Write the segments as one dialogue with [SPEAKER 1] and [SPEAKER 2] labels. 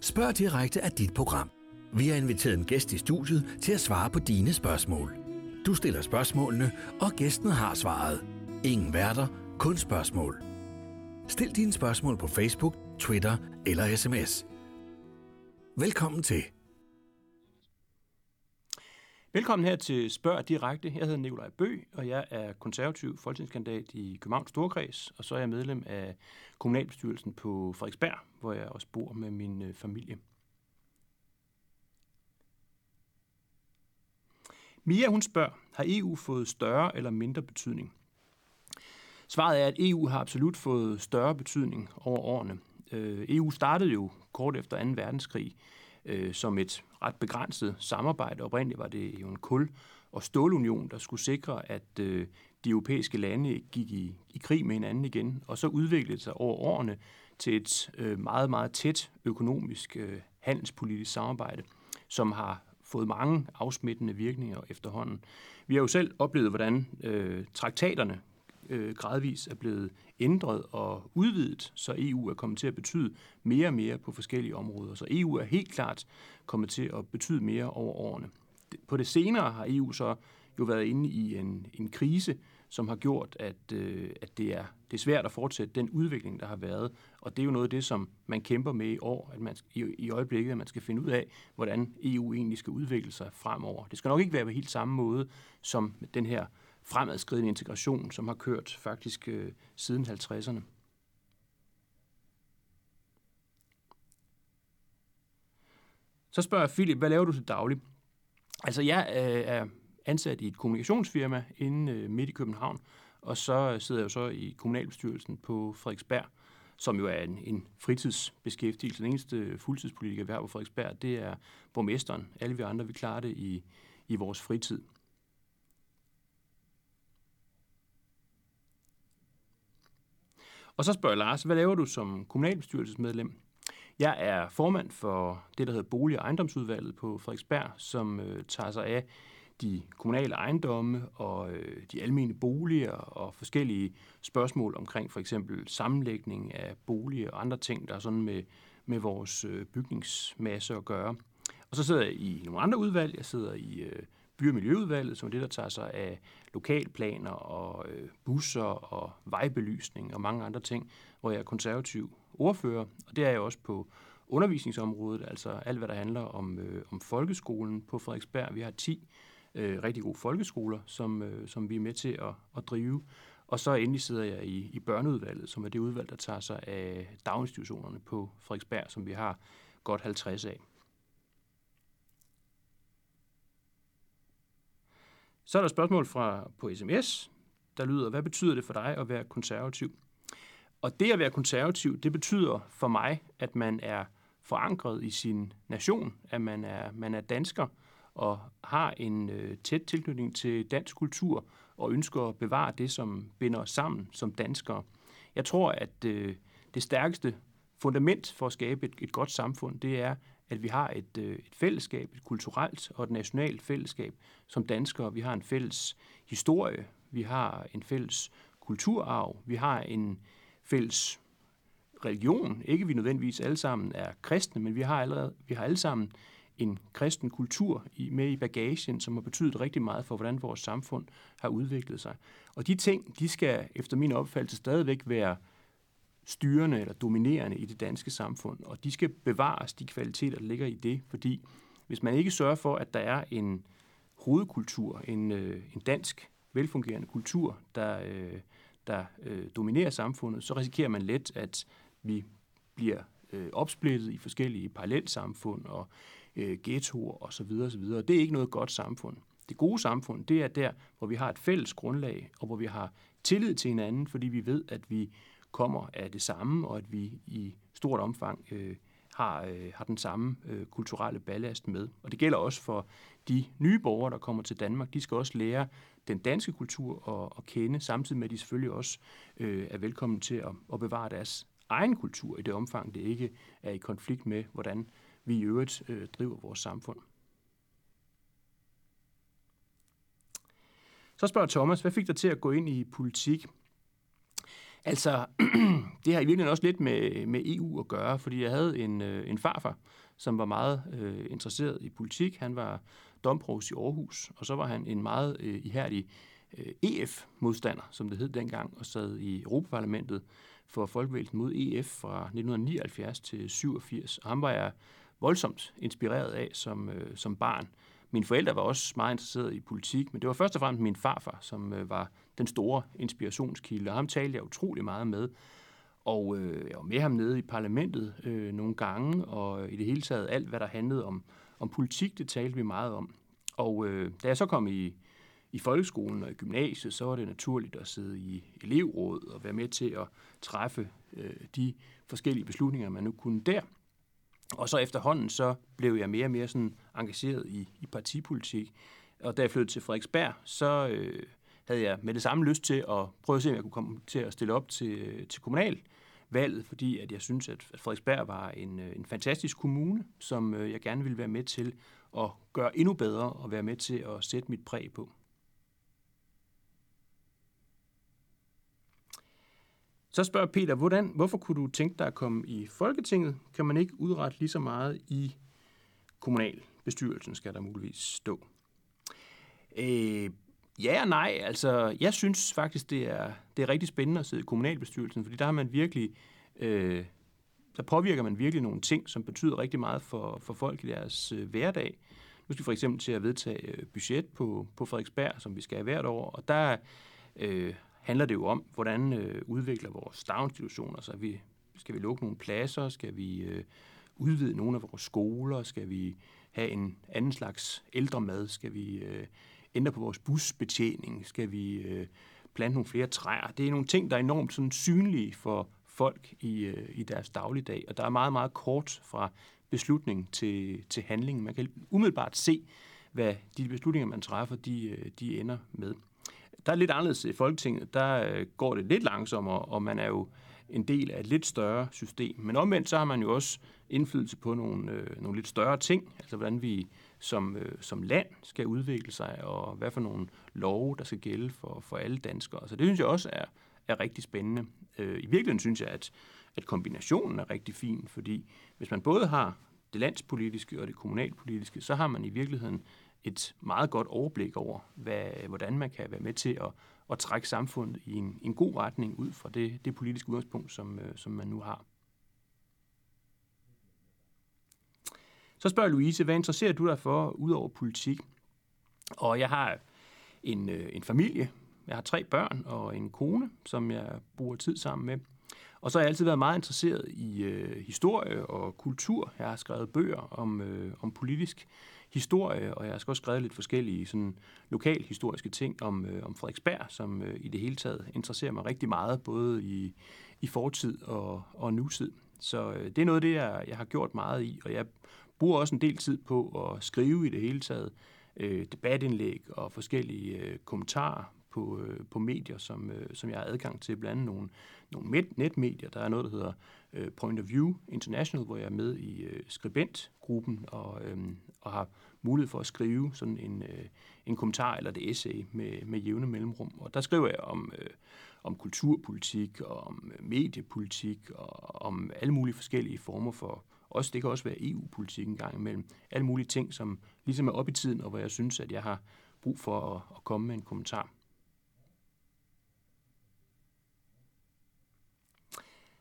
[SPEAKER 1] Spørg direkte af dit program. Vi har inviteret en gæst i studiet til at svare på dine spørgsmål. Du stiller spørgsmålene, og gæsten har svaret. Ingen værter, kun spørgsmål. Stil dine spørgsmål på Facebook, Twitter eller sms. Velkommen til.
[SPEAKER 2] Velkommen her til Spørg Direkte. Jeg hedder Nikolaj Bø, og jeg er konservativ folketingskandidat i Københavns Storkreds, og så er jeg medlem af kommunalbestyrelsen på Frederiksberg, hvor jeg også bor med min øh, familie. Mia, hun spørger, har EU fået større eller mindre betydning? Svaret er, at EU har absolut fået større betydning over årene. Øh, EU startede jo kort efter 2. verdenskrig øh, som et ret begrænset samarbejde. Oprindeligt var det jo en kul- og stålunion, der skulle sikre, at øh, de europæiske lande gik i, i krig med hinanden igen, og så udviklede det sig over årene til et øh, meget, meget tæt økonomisk, øh, handelspolitisk samarbejde, som har fået mange afsmittende virkninger efterhånden. Vi har jo selv oplevet, hvordan øh, traktaterne øh, gradvist er blevet ændret og udvidet, så EU er kommet til at betyde mere og mere på forskellige områder. Så EU er helt klart kommet til at betyde mere over årene. På det senere har EU så jo været inde i en, en krise, som har gjort, at, øh, at det, er, det er svært at fortsætte den udvikling, der har været. Og det er jo noget af det, som man kæmper med i år, at man i, i øjeblikket, at man skal finde ud af, hvordan EU egentlig skal udvikle sig fremover. Det skal nok ikke være på helt samme måde som den her fremadskridende integration, som har kørt faktisk øh, siden 50'erne. Så spørger Philip, hvad laver du til daglig? Altså, jeg øh, er ansat i et kommunikationsfirma inde øh, midt i København, og så øh, sidder jeg jo så i kommunalbestyrelsen på Frederiksberg, som jo er en, en fritidsbeskæftigelse. Den eneste øh, fuldtidspolitiker, vi har på Frederiksberg, det er borgmesteren. Alle vi andre, vi klarer det i, i vores fritid. Og så spørger Lars, hvad laver du som kommunalbestyrelsesmedlem? Jeg er formand for det, der hedder Bolig- og Ejendomsudvalget på Frederiksberg, som øh, tager sig af de kommunale ejendomme og øh, de almene boliger og forskellige spørgsmål omkring for eksempel sammenlægning af boliger og andre ting, der er sådan med, med vores øh, bygningsmasse at gøre. Og så sidder jeg i nogle andre udvalg. Jeg sidder i øh, by- og miljøudvalget, som er det, der tager sig af lokalplaner og øh, busser og vejbelysning og mange andre ting, hvor jeg er konservativ ordfører, og det er jeg også på undervisningsområdet, altså alt, hvad der handler om, øh, om folkeskolen på Frederiksberg. Vi har 10 øh, rigtig gode folkeskoler, som, øh, som vi er med til at, at drive. Og så endelig sidder jeg i, i børneudvalget, som er det udvalg, der tager sig af daginstitutionerne på Frederiksberg, som vi har godt 50 af. Så er der et spørgsmål fra, på sms, der lyder, hvad betyder det for dig at være konservativ? Og det at være konservativ, det betyder for mig, at man er forankret i sin nation, at man er, man er dansker og har en øh, tæt tilknytning til dansk kultur og ønsker at bevare det, som binder os sammen som danskere. Jeg tror, at øh, det stærkeste fundament for at skabe et, et godt samfund, det er, at vi har et, øh, et fællesskab, et kulturelt og et nationalt fællesskab som danskere. Vi har en fælles historie, vi har en fælles kulturarv, vi har en fælles religion. Ikke vi nødvendigvis alle sammen er kristne, men vi har, allerede, vi har alle sammen en kristen kultur i, med i bagagen, som har betydet rigtig meget for, hvordan vores samfund har udviklet sig. Og de ting, de skal efter min opfattelse stadigvæk være styrende eller dominerende i det danske samfund, og de skal bevares, de kvaliteter, der ligger i det, fordi hvis man ikke sørger for, at der er en hovedkultur, en, øh, en dansk velfungerende kultur, der, øh, der øh, dominerer samfundet, så risikerer man let, at vi bliver øh, opsplittet i forskellige parallelsamfund og øh, ghettoer osv. osv. Det er ikke noget godt samfund. Det gode samfund, det er der, hvor vi har et fælles grundlag, og hvor vi har tillid til hinanden, fordi vi ved, at vi kommer af det samme, og at vi i stort omfang øh, har, øh, har den samme øh, kulturelle ballast med. Og det gælder også for de nye borgere, der kommer til Danmark. De skal også lære den danske kultur at, at kende, samtidig med at de selvfølgelig også øh, er velkommen til at, at bevare deres egen kultur i det omfang, det ikke er i konflikt med, hvordan vi i øvrigt øh, driver vores samfund. Så spørger Thomas, hvad fik dig til at gå ind i politik? Altså, det har i virkeligheden også lidt med, med EU at gøre, fordi jeg havde en, øh, en farfar, som var meget øh, interesseret i politik. Han var domprovs i Aarhus, og så var han en meget øh, ihærdig øh, EF-modstander, som det hed dengang, og sad i Europaparlamentet for folkevægelsen mod EF fra 1979 til 87. Og ham var jeg voldsomt inspireret af som, øh, som barn. Mine forældre var også meget interesserede i politik, men det var først og fremmest min farfar, som øh, var den store inspirationskilde, og ham talte jeg utrolig meget med. Og øh, jeg var med ham nede i parlamentet øh, nogle gange, og i det hele taget alt, hvad der handlede om, om politik, det talte vi meget om. Og øh, da jeg så kom i, i folkeskolen og i gymnasiet, så var det naturligt at sidde i elevråd og være med til at træffe øh, de forskellige beslutninger, man nu kunne der. Og så efterhånden, så blev jeg mere og mere sådan engageret i, i partipolitik. Og da jeg flyttede til Frederiksberg, så øh, havde jeg med det samme lyst til at prøve at se, om jeg kunne komme til at stille op til, øh, til kommunalvalget, fordi at jeg synes, at Frederiksberg var en, øh, en fantastisk kommune, som øh, jeg gerne ville være med til at gøre endnu bedre og være med til at sætte mit præg på. Så spørger Peter, hvordan, hvorfor kunne du tænke dig at komme i Folketinget? Kan man ikke udrette lige så meget i kommunal bestyrelsen skal der muligvis stå? Øh, ja og nej. Altså, jeg synes faktisk, det er, det er rigtig spændende at sidde i kommunalbestyrelsen, fordi der har man virkelig... Øh, der påvirker man virkelig nogle ting, som betyder rigtig meget for, for folk i deres øh, hverdag. Nu skal vi for eksempel til at vedtage øh, budget på, på Frederiksberg, som vi skal have hvert år, og der øh, handler det jo om, hvordan øh, udvikler vores daginstitutioner sig. Vi, skal vi lukke nogle pladser? Skal vi øh, udvide nogle af vores skoler? Skal vi have en anden slags ældremad? Skal vi øh, ændre på vores busbetjening? Skal vi øh, plante nogle flere træer? Det er nogle ting, der er enormt sådan, synlige for folk i, øh, i deres dagligdag, og der er meget, meget kort fra beslutning til, til handling. Man kan umiddelbart se, hvad de beslutninger, man træffer, de, øh, de ender med der er lidt anderledes i Folketinget. Der øh, går det lidt langsommere, og man er jo en del af et lidt større system. Men omvendt så har man jo også indflydelse på nogle, øh, nogle lidt større ting, altså hvordan vi som, øh, som land skal udvikle sig, og hvad for nogle love, der skal gælde for, for alle danskere. Så det synes jeg også er, er rigtig spændende. Øh, I virkeligheden synes jeg, at, at kombinationen er rigtig fin, fordi hvis man både har det landspolitiske og det kommunalpolitiske, så har man i virkeligheden et meget godt overblik over, hvad, hvordan man kan være med til at, at trække samfundet i en, en god retning ud fra det, det politiske udgangspunkt, som, øh, som man nu har. Så spørger Louise, hvad interesserer du dig for ud over politik? Og jeg har en, øh, en familie. Jeg har tre børn og en kone, som jeg bruger tid sammen med. Og så har jeg altid været meget interesseret i øh, historie og kultur. Jeg har skrevet bøger om, øh, om politisk historie, og jeg har også skrevet lidt forskellige sådan, lokalhistoriske ting om, øh, om Frederiksberg, som øh, i det hele taget interesserer mig rigtig meget, både i, i fortid og, og nutid. Så øh, det er noget af det, jeg, jeg har gjort meget i, og jeg bruger også en del tid på at skrive i det hele taget øh, debatindlæg og forskellige øh, kommentarer på, øh, på medier, som, øh, som jeg har adgang til, blandt andet nogle, nogle netmedier. Der er noget, der hedder øh, Point of View International, hvor jeg er med i øh, skribentgruppen og, øh, og har mulighed for at skrive sådan en, øh, en kommentar eller et essay med, med jævne mellemrum. Og der skriver jeg om, øh, om kulturpolitik, og om øh, mediepolitik, og om alle mulige forskellige former for, også, det kan også være EU-politik en gang imellem, alle mulige ting, som ligesom er op i tiden, og hvor jeg synes, at jeg har brug for at, at komme med en kommentar.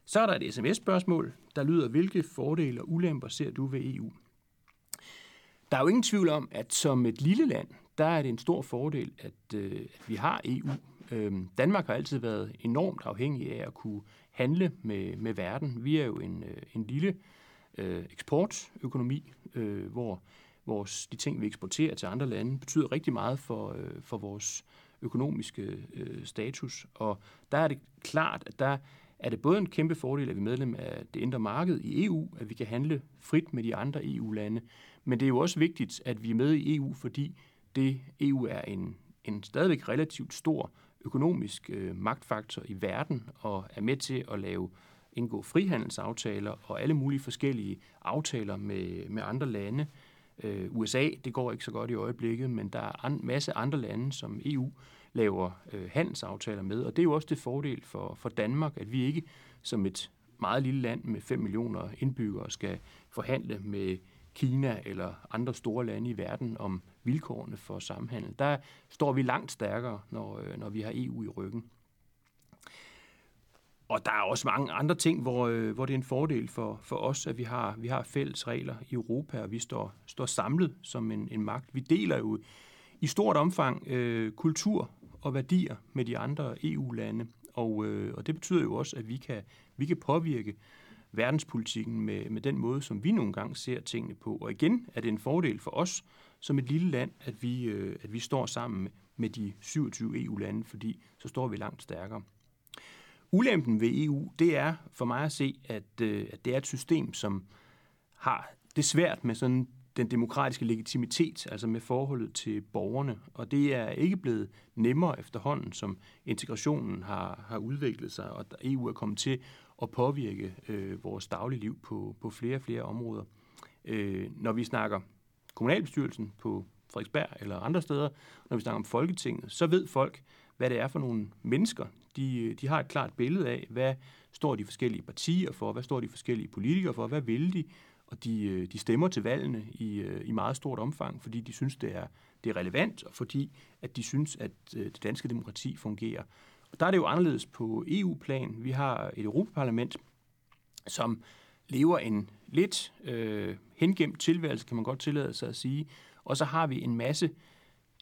[SPEAKER 2] Så er der et sms-spørgsmål, der lyder, hvilke fordele og ulemper ser du ved EU? Der er jo ingen tvivl om, at som et lille land, der er det en stor fordel, at, øh, at vi har EU. Øhm, Danmark har altid været enormt afhængig af at kunne handle med, med verden. Vi er jo en, øh, en lille øh, eksportøkonomi, øh, hvor vores, de ting, vi eksporterer til andre lande, betyder rigtig meget for, øh, for vores økonomiske øh, status. Og der er det klart, at der er det både en kæmpe fordel, at vi er medlem af det indre marked i EU, at vi kan handle frit med de andre EU-lande, men det er jo også vigtigt, at vi er med i EU, fordi det EU er en, en stadigvæk relativt stor økonomisk øh, magtfaktor i verden og er med til at lave indgå frihandelsaftaler og alle mulige forskellige aftaler med, med andre lande. Øh, USA, det går ikke så godt i øjeblikket, men der er en masse andre lande, som EU laver øh, handelsaftaler med. Og det er jo også det fordel for, for Danmark, at vi ikke som et meget lille land med 5 millioner indbyggere skal forhandle med Kina eller andre store lande i verden om vilkårene for samhandel. Der står vi langt stærkere, når, øh, når vi har EU i ryggen. Og der er også mange andre ting, hvor, øh, hvor det er en fordel for, for os, at vi har, vi har fælles regler i Europa, og vi står, står samlet som en, en magt. Vi deler jo i stort omfang øh, kultur og værdier med de andre EU-lande, og, øh, og det betyder jo også, at vi kan, vi kan påvirke verdenspolitikken med, med den måde, som vi nogle gange ser tingene på. Og igen er det en fordel for os som et lille land, at vi, øh, at vi står sammen med de 27 EU-lande, fordi så står vi langt stærkere. Ulempen ved EU, det er for mig at se, at, øh, at det er et system, som har det svært med sådan den demokratiske legitimitet, altså med forholdet til borgerne. Og det er ikke blevet nemmere efterhånden, som integrationen har, har udviklet sig, og EU er kommet til at påvirke øh, vores dagligliv på, på flere og flere områder. Øh, når vi snakker kommunalbestyrelsen på Frederiksberg eller andre steder, når vi snakker om Folketinget, så ved folk, hvad det er for nogle mennesker. De, øh, de har et klart billede af, hvad står de forskellige partier for, hvad står de forskellige politikere for, hvad vil de, og de, øh, de stemmer til valgene i, øh, i meget stort omfang, fordi de synes, det er, det er relevant, og fordi at de synes, at det danske demokrati fungerer. Der er det jo anderledes på EU-plan. Vi har et Europaparlament, som lever en lidt øh, hengemt tilværelse, kan man godt tillade sig at sige. Og så har vi en masse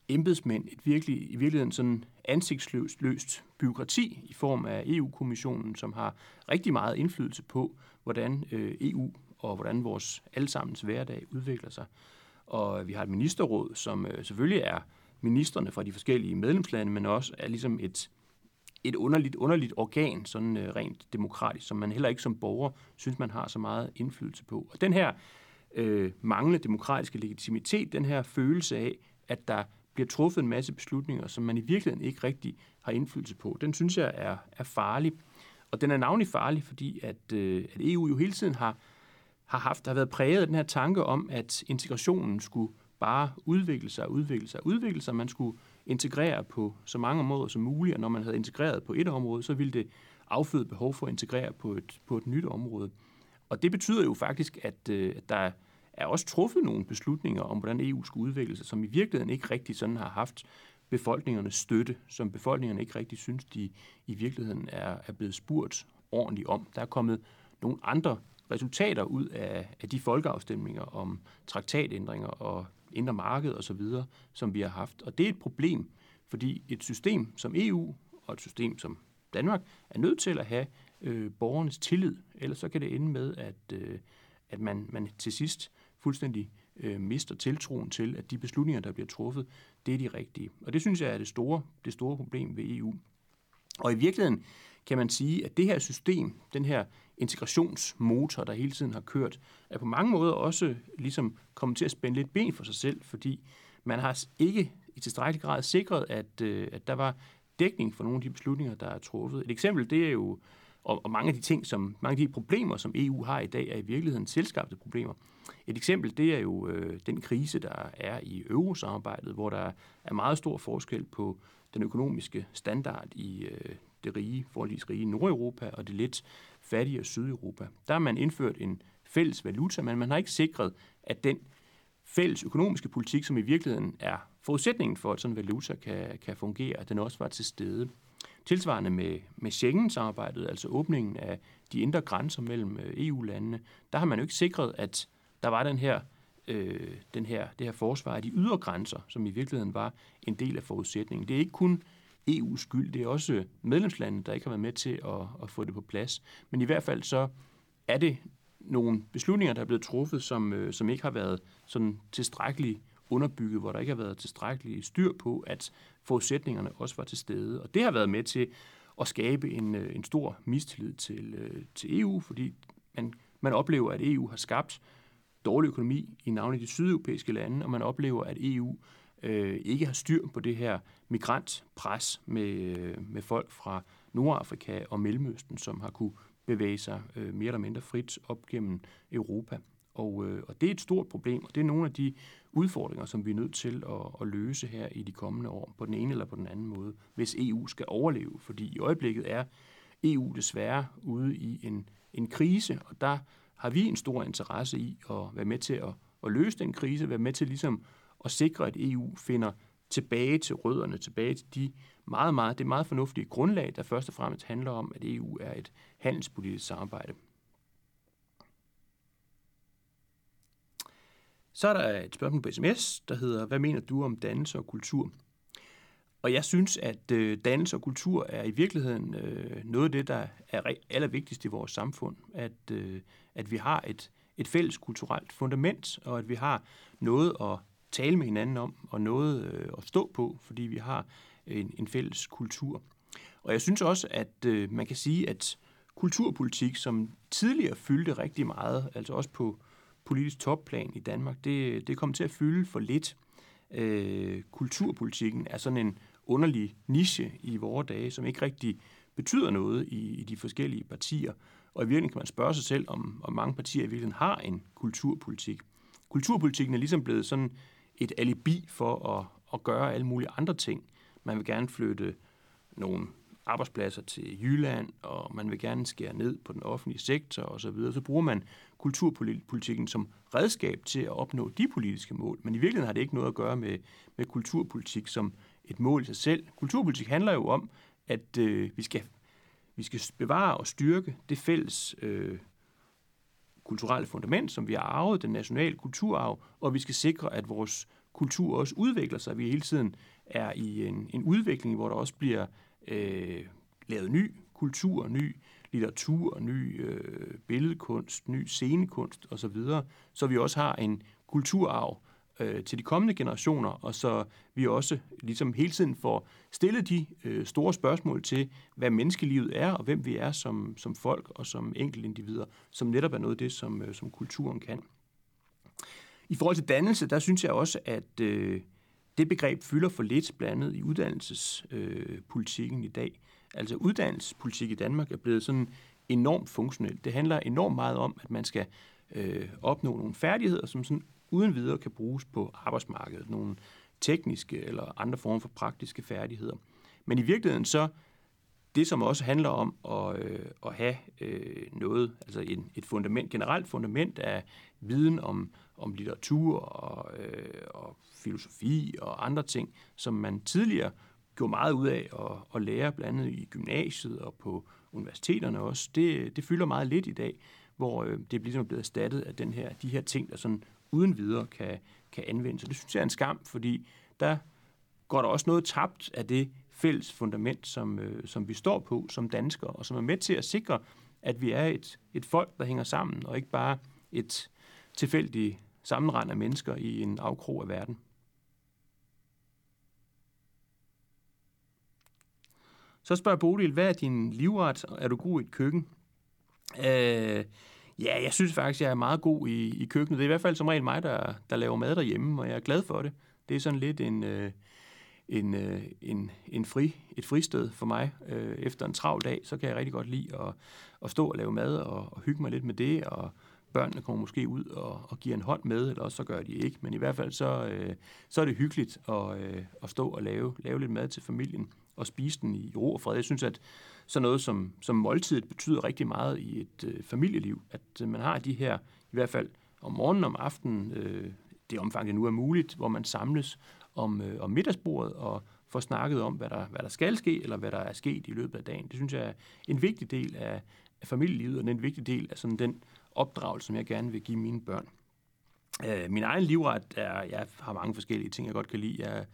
[SPEAKER 2] embedsmænd, et virkelig, i virkeligheden sådan ansigtsløst løst byråkrati i form af EU-kommissionen, som har rigtig meget indflydelse på, hvordan øh, EU og hvordan vores allesammens hverdag udvikler sig. Og vi har et ministerråd, som øh, selvfølgelig er ministerne fra de forskellige medlemslande, men også er ligesom et, et underligt, underligt organ, sådan øh, rent demokratisk, som man heller ikke som borger synes, man har så meget indflydelse på. Og den her øh, manglende demokratiske legitimitet, den her følelse af, at der bliver truffet en masse beslutninger, som man i virkeligheden ikke rigtig har indflydelse på, den synes jeg er, er farlig. Og den er navnlig farlig, fordi at, øh, at EU jo hele tiden har har haft, der har været præget af den her tanke om, at integrationen skulle bare udvikle sig, udvikle sig, udvikle sig. Man skulle integrere på så mange måder som muligt, og når man havde integreret på et område, så ville det afføde behov for at integrere på et, på et nyt område. Og det betyder jo faktisk, at, øh, at der er også truffet nogle beslutninger om, hvordan EU skulle udvikle sig, som i virkeligheden ikke rigtig sådan har haft befolkningernes støtte, som befolkningerne ikke rigtig synes, de i virkeligheden er, er blevet spurgt ordentligt om. Der er kommet nogle andre resultater ud af, af de folkeafstemninger om traktatændringer og indre marked osv., som vi har haft. Og det er et problem, fordi et system som EU og et system som Danmark er nødt til at have øh, borgernes tillid, ellers så kan det ende med, at, øh, at man, man til sidst fuldstændig øh, mister tiltroen til, at de beslutninger, der bliver truffet, det er de rigtige. Og det synes jeg er det store, det store problem ved EU. Og i virkeligheden kan man sige, at det her system, den her integrationsmotor, der hele tiden har kørt, er på mange måder også ligesom kommet til at spænde lidt ben for sig selv, fordi man har ikke i tilstrækkelig grad sikret, at, øh, at der var dækning for nogle af de beslutninger, der er truffet. Et eksempel, det er jo, og, og mange af de ting, som, mange af de problemer, som EU har i dag, er i virkeligheden selskabte problemer. Et eksempel, det er jo øh, den krise, der er i eurosamarbejdet, hvor der er meget stor forskel på den økonomiske standard i øh, det rige, forholdsvis rige Nordeuropa og det lidt fattige Sydeuropa. Der har man indført en fælles valuta, men man har ikke sikret, at den fælles økonomiske politik, som i virkeligheden er forudsætningen for, at sådan en valuta kan, kan fungere, at den også var til stede. Tilsvarende med, med Schengen-samarbejdet, altså åbningen af de indre grænser mellem øh, EU-landene, der har man jo ikke sikret, at der var den her, øh, den her, det her forsvar af de ydre grænser, som i virkeligheden var en del af forudsætningen. Det er ikke kun EU's skyld. Det er også medlemslandene, der ikke har været med til at, at få det på plads. Men i hvert fald så er det nogle beslutninger, der er blevet truffet, som, øh, som ikke har været sådan tilstrækkeligt underbygget, hvor der ikke har været tilstrækkeligt styr på, at forudsætningerne også var til stede. Og det har været med til at skabe en, øh, en stor mistillid til, øh, til EU, fordi man, man oplever, at EU har skabt dårlig økonomi i navnet de sydeuropæiske lande, og man oplever, at EU øh, ikke har styr på det her migrantpres med, øh, med folk fra Nordafrika og Mellemøsten, som har kunne bevæge sig øh, mere eller mindre frit op gennem Europa. Og, øh, og det er et stort problem, og det er nogle af de udfordringer, som vi er nødt til at, at løse her i de kommende år, på den ene eller på den anden måde, hvis EU skal overleve. Fordi i øjeblikket er EU desværre ude i en, en krise, og der har vi en stor interesse i at være med til at, at løse den krise, være med til ligesom og sikre, at EU finder tilbage til rødderne, tilbage til de meget, meget, det meget fornuftige grundlag, der først og fremmest handler om, at EU er et handelspolitisk samarbejde. Så er der et spørgsmål på sms, der hedder, hvad mener du om dannelse og kultur? Og jeg synes, at øh, dannelse og kultur er i virkeligheden øh, noget af det, der er allervigtigst i vores samfund. At, øh, at vi har et, et fælles kulturelt fundament, og at vi har noget at tale med hinanden om, og noget øh, at stå på, fordi vi har en, en fælles kultur. Og jeg synes også, at øh, man kan sige, at kulturpolitik, som tidligere fyldte rigtig meget, altså også på politisk topplan i Danmark, det, det kom til at fylde for lidt. Øh, kulturpolitikken er sådan en underlig niche i vore dage, som ikke rigtig betyder noget i, i de forskellige partier. Og i virkeligheden kan man spørge sig selv, om, om mange partier i virkeligheden har en kulturpolitik. Kulturpolitikken er ligesom blevet sådan et alibi for at, at gøre alle mulige andre ting. Man vil gerne flytte nogle arbejdspladser til Jylland, og man vil gerne skære ned på den offentlige sektor osv., så bruger man kulturpolitikken som redskab til at opnå de politiske mål. Men i virkeligheden har det ikke noget at gøre med, med kulturpolitik som et mål i sig selv. Kulturpolitik handler jo om, at øh, vi, skal, vi skal bevare og styrke det fælles øh, kulturelle fundament, som vi har arvet, den nationale kulturarv, og vi skal sikre, at vores kultur også udvikler sig. Vi hele tiden er i en, en udvikling, hvor der også bliver øh, lavet ny kultur, ny litteratur, ny øh, billedkunst, ny scenekunst osv., så vi også har en kulturarv øh, til de kommende generationer, og så vi også ligesom hele tiden får stillet de øh, store spørgsmål til, hvad menneskelivet er, og hvem vi er som, som folk og som enkeltindivider, som netop er noget af det, som, øh, som kulturen kan. I forhold til dannelse, der synes jeg også, at øh, det begreb fylder for lidt blandet i uddannelsespolitikken øh, i dag. Altså uddannelsespolitik i Danmark er blevet sådan enormt funktionelt. Det handler enormt meget om, at man skal øh, opnå nogle færdigheder, som sådan uden videre kan bruges på arbejdsmarkedet. Nogle tekniske eller andre former for praktiske færdigheder. Men i virkeligheden så, det som også handler om at, øh, at have øh, noget, altså en, et fundament, generelt fundament af viden om, om litteratur og, øh, og filosofi og andre ting, som man tidligere gjorde meget ud af at, at lære, blandt andet i gymnasiet og på universiteterne også. Det, det fylder meget lidt i dag, hvor øh, det ligesom blevet erstattet af den her, de her ting, der sådan uden videre kan, kan anvendes. Og det synes jeg er en skam, fordi der går der også noget tabt af det fælles fundament, som, øh, som vi står på som danskere, og som er med til at sikre, at vi er et, et folk, der hænger sammen, og ikke bare et tilfældigt sammenrend af mennesker i en afkrog af verden. Så spørger Bodil, hvad er din livret? Er du god i et køkken? Øh, Ja, jeg synes faktisk, jeg er meget god i, i køkkenet. Det er i hvert fald som regel mig, der, der laver mad derhjemme, og jeg er glad for det. Det er sådan lidt en, øh, en, øh, en, en fri, et fristed for mig. Øh, efter en travl dag, så kan jeg rigtig godt lide at, at stå og lave mad og, og hygge mig lidt med det, og børnene kommer måske ud og, og giver en hånd med, eller også så gør de ikke. Men i hvert fald så, øh, så er det hyggeligt at, øh, at stå og lave, lave lidt mad til familien og spise den i ro og fred. Jeg synes, at sådan noget som, som måltidet betyder rigtig meget i et øh, familieliv, at øh, man har de her, i hvert fald om morgenen og om aftenen, øh, det omfang, det nu er muligt, hvor man samles om, øh, om middagsbordet og får snakket om, hvad der, hvad der skal ske, eller hvad der er sket i løbet af dagen. Det synes jeg er en vigtig del af, af familielivet, og en vigtig del af sådan den opdragelse, som jeg gerne vil give mine børn. Øh, min egen livret er, jeg har mange forskellige ting, jeg godt kan lide. Jeg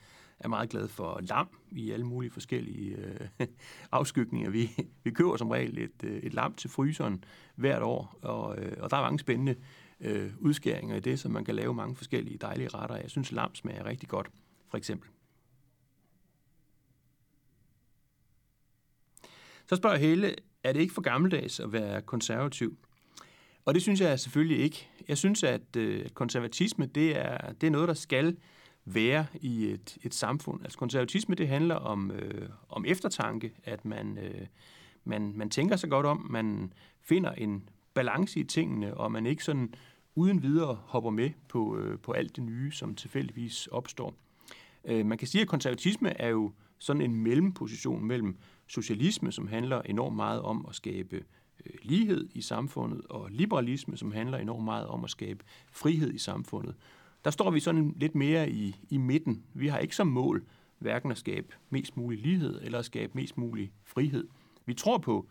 [SPEAKER 2] er meget glad for lam i alle mulige forskellige øh, afskygninger. Vi, vi køber som regel et, øh, et lam til fryseren hvert år, og, øh, og der er mange spændende øh, udskæringer i det, så man kan lave mange forskellige dejlige retter. Jeg synes, lam smager rigtig godt, for eksempel. Så spørger Helle, er det ikke for gammeldags at være konservativ? Og det synes jeg selvfølgelig ikke. Jeg synes, at øh, konservatisme det er, det er noget, der skal være i et, et samfund. Altså konservatisme, det handler om, øh, om eftertanke, at man, øh, man, man tænker sig godt om, man finder en balance i tingene, og man ikke sådan uden videre hopper med på, øh, på alt det nye, som tilfældigvis opstår. Øh, man kan sige, at konservatisme er jo sådan en mellemposition mellem socialisme, som handler enormt meget om at skabe øh, lighed i samfundet, og liberalisme, som handler enormt meget om at skabe frihed i samfundet. Der står vi sådan lidt mere i, i midten. Vi har ikke som mål hverken at skabe mest mulig lighed eller at skabe mest mulig frihed. Vi tror på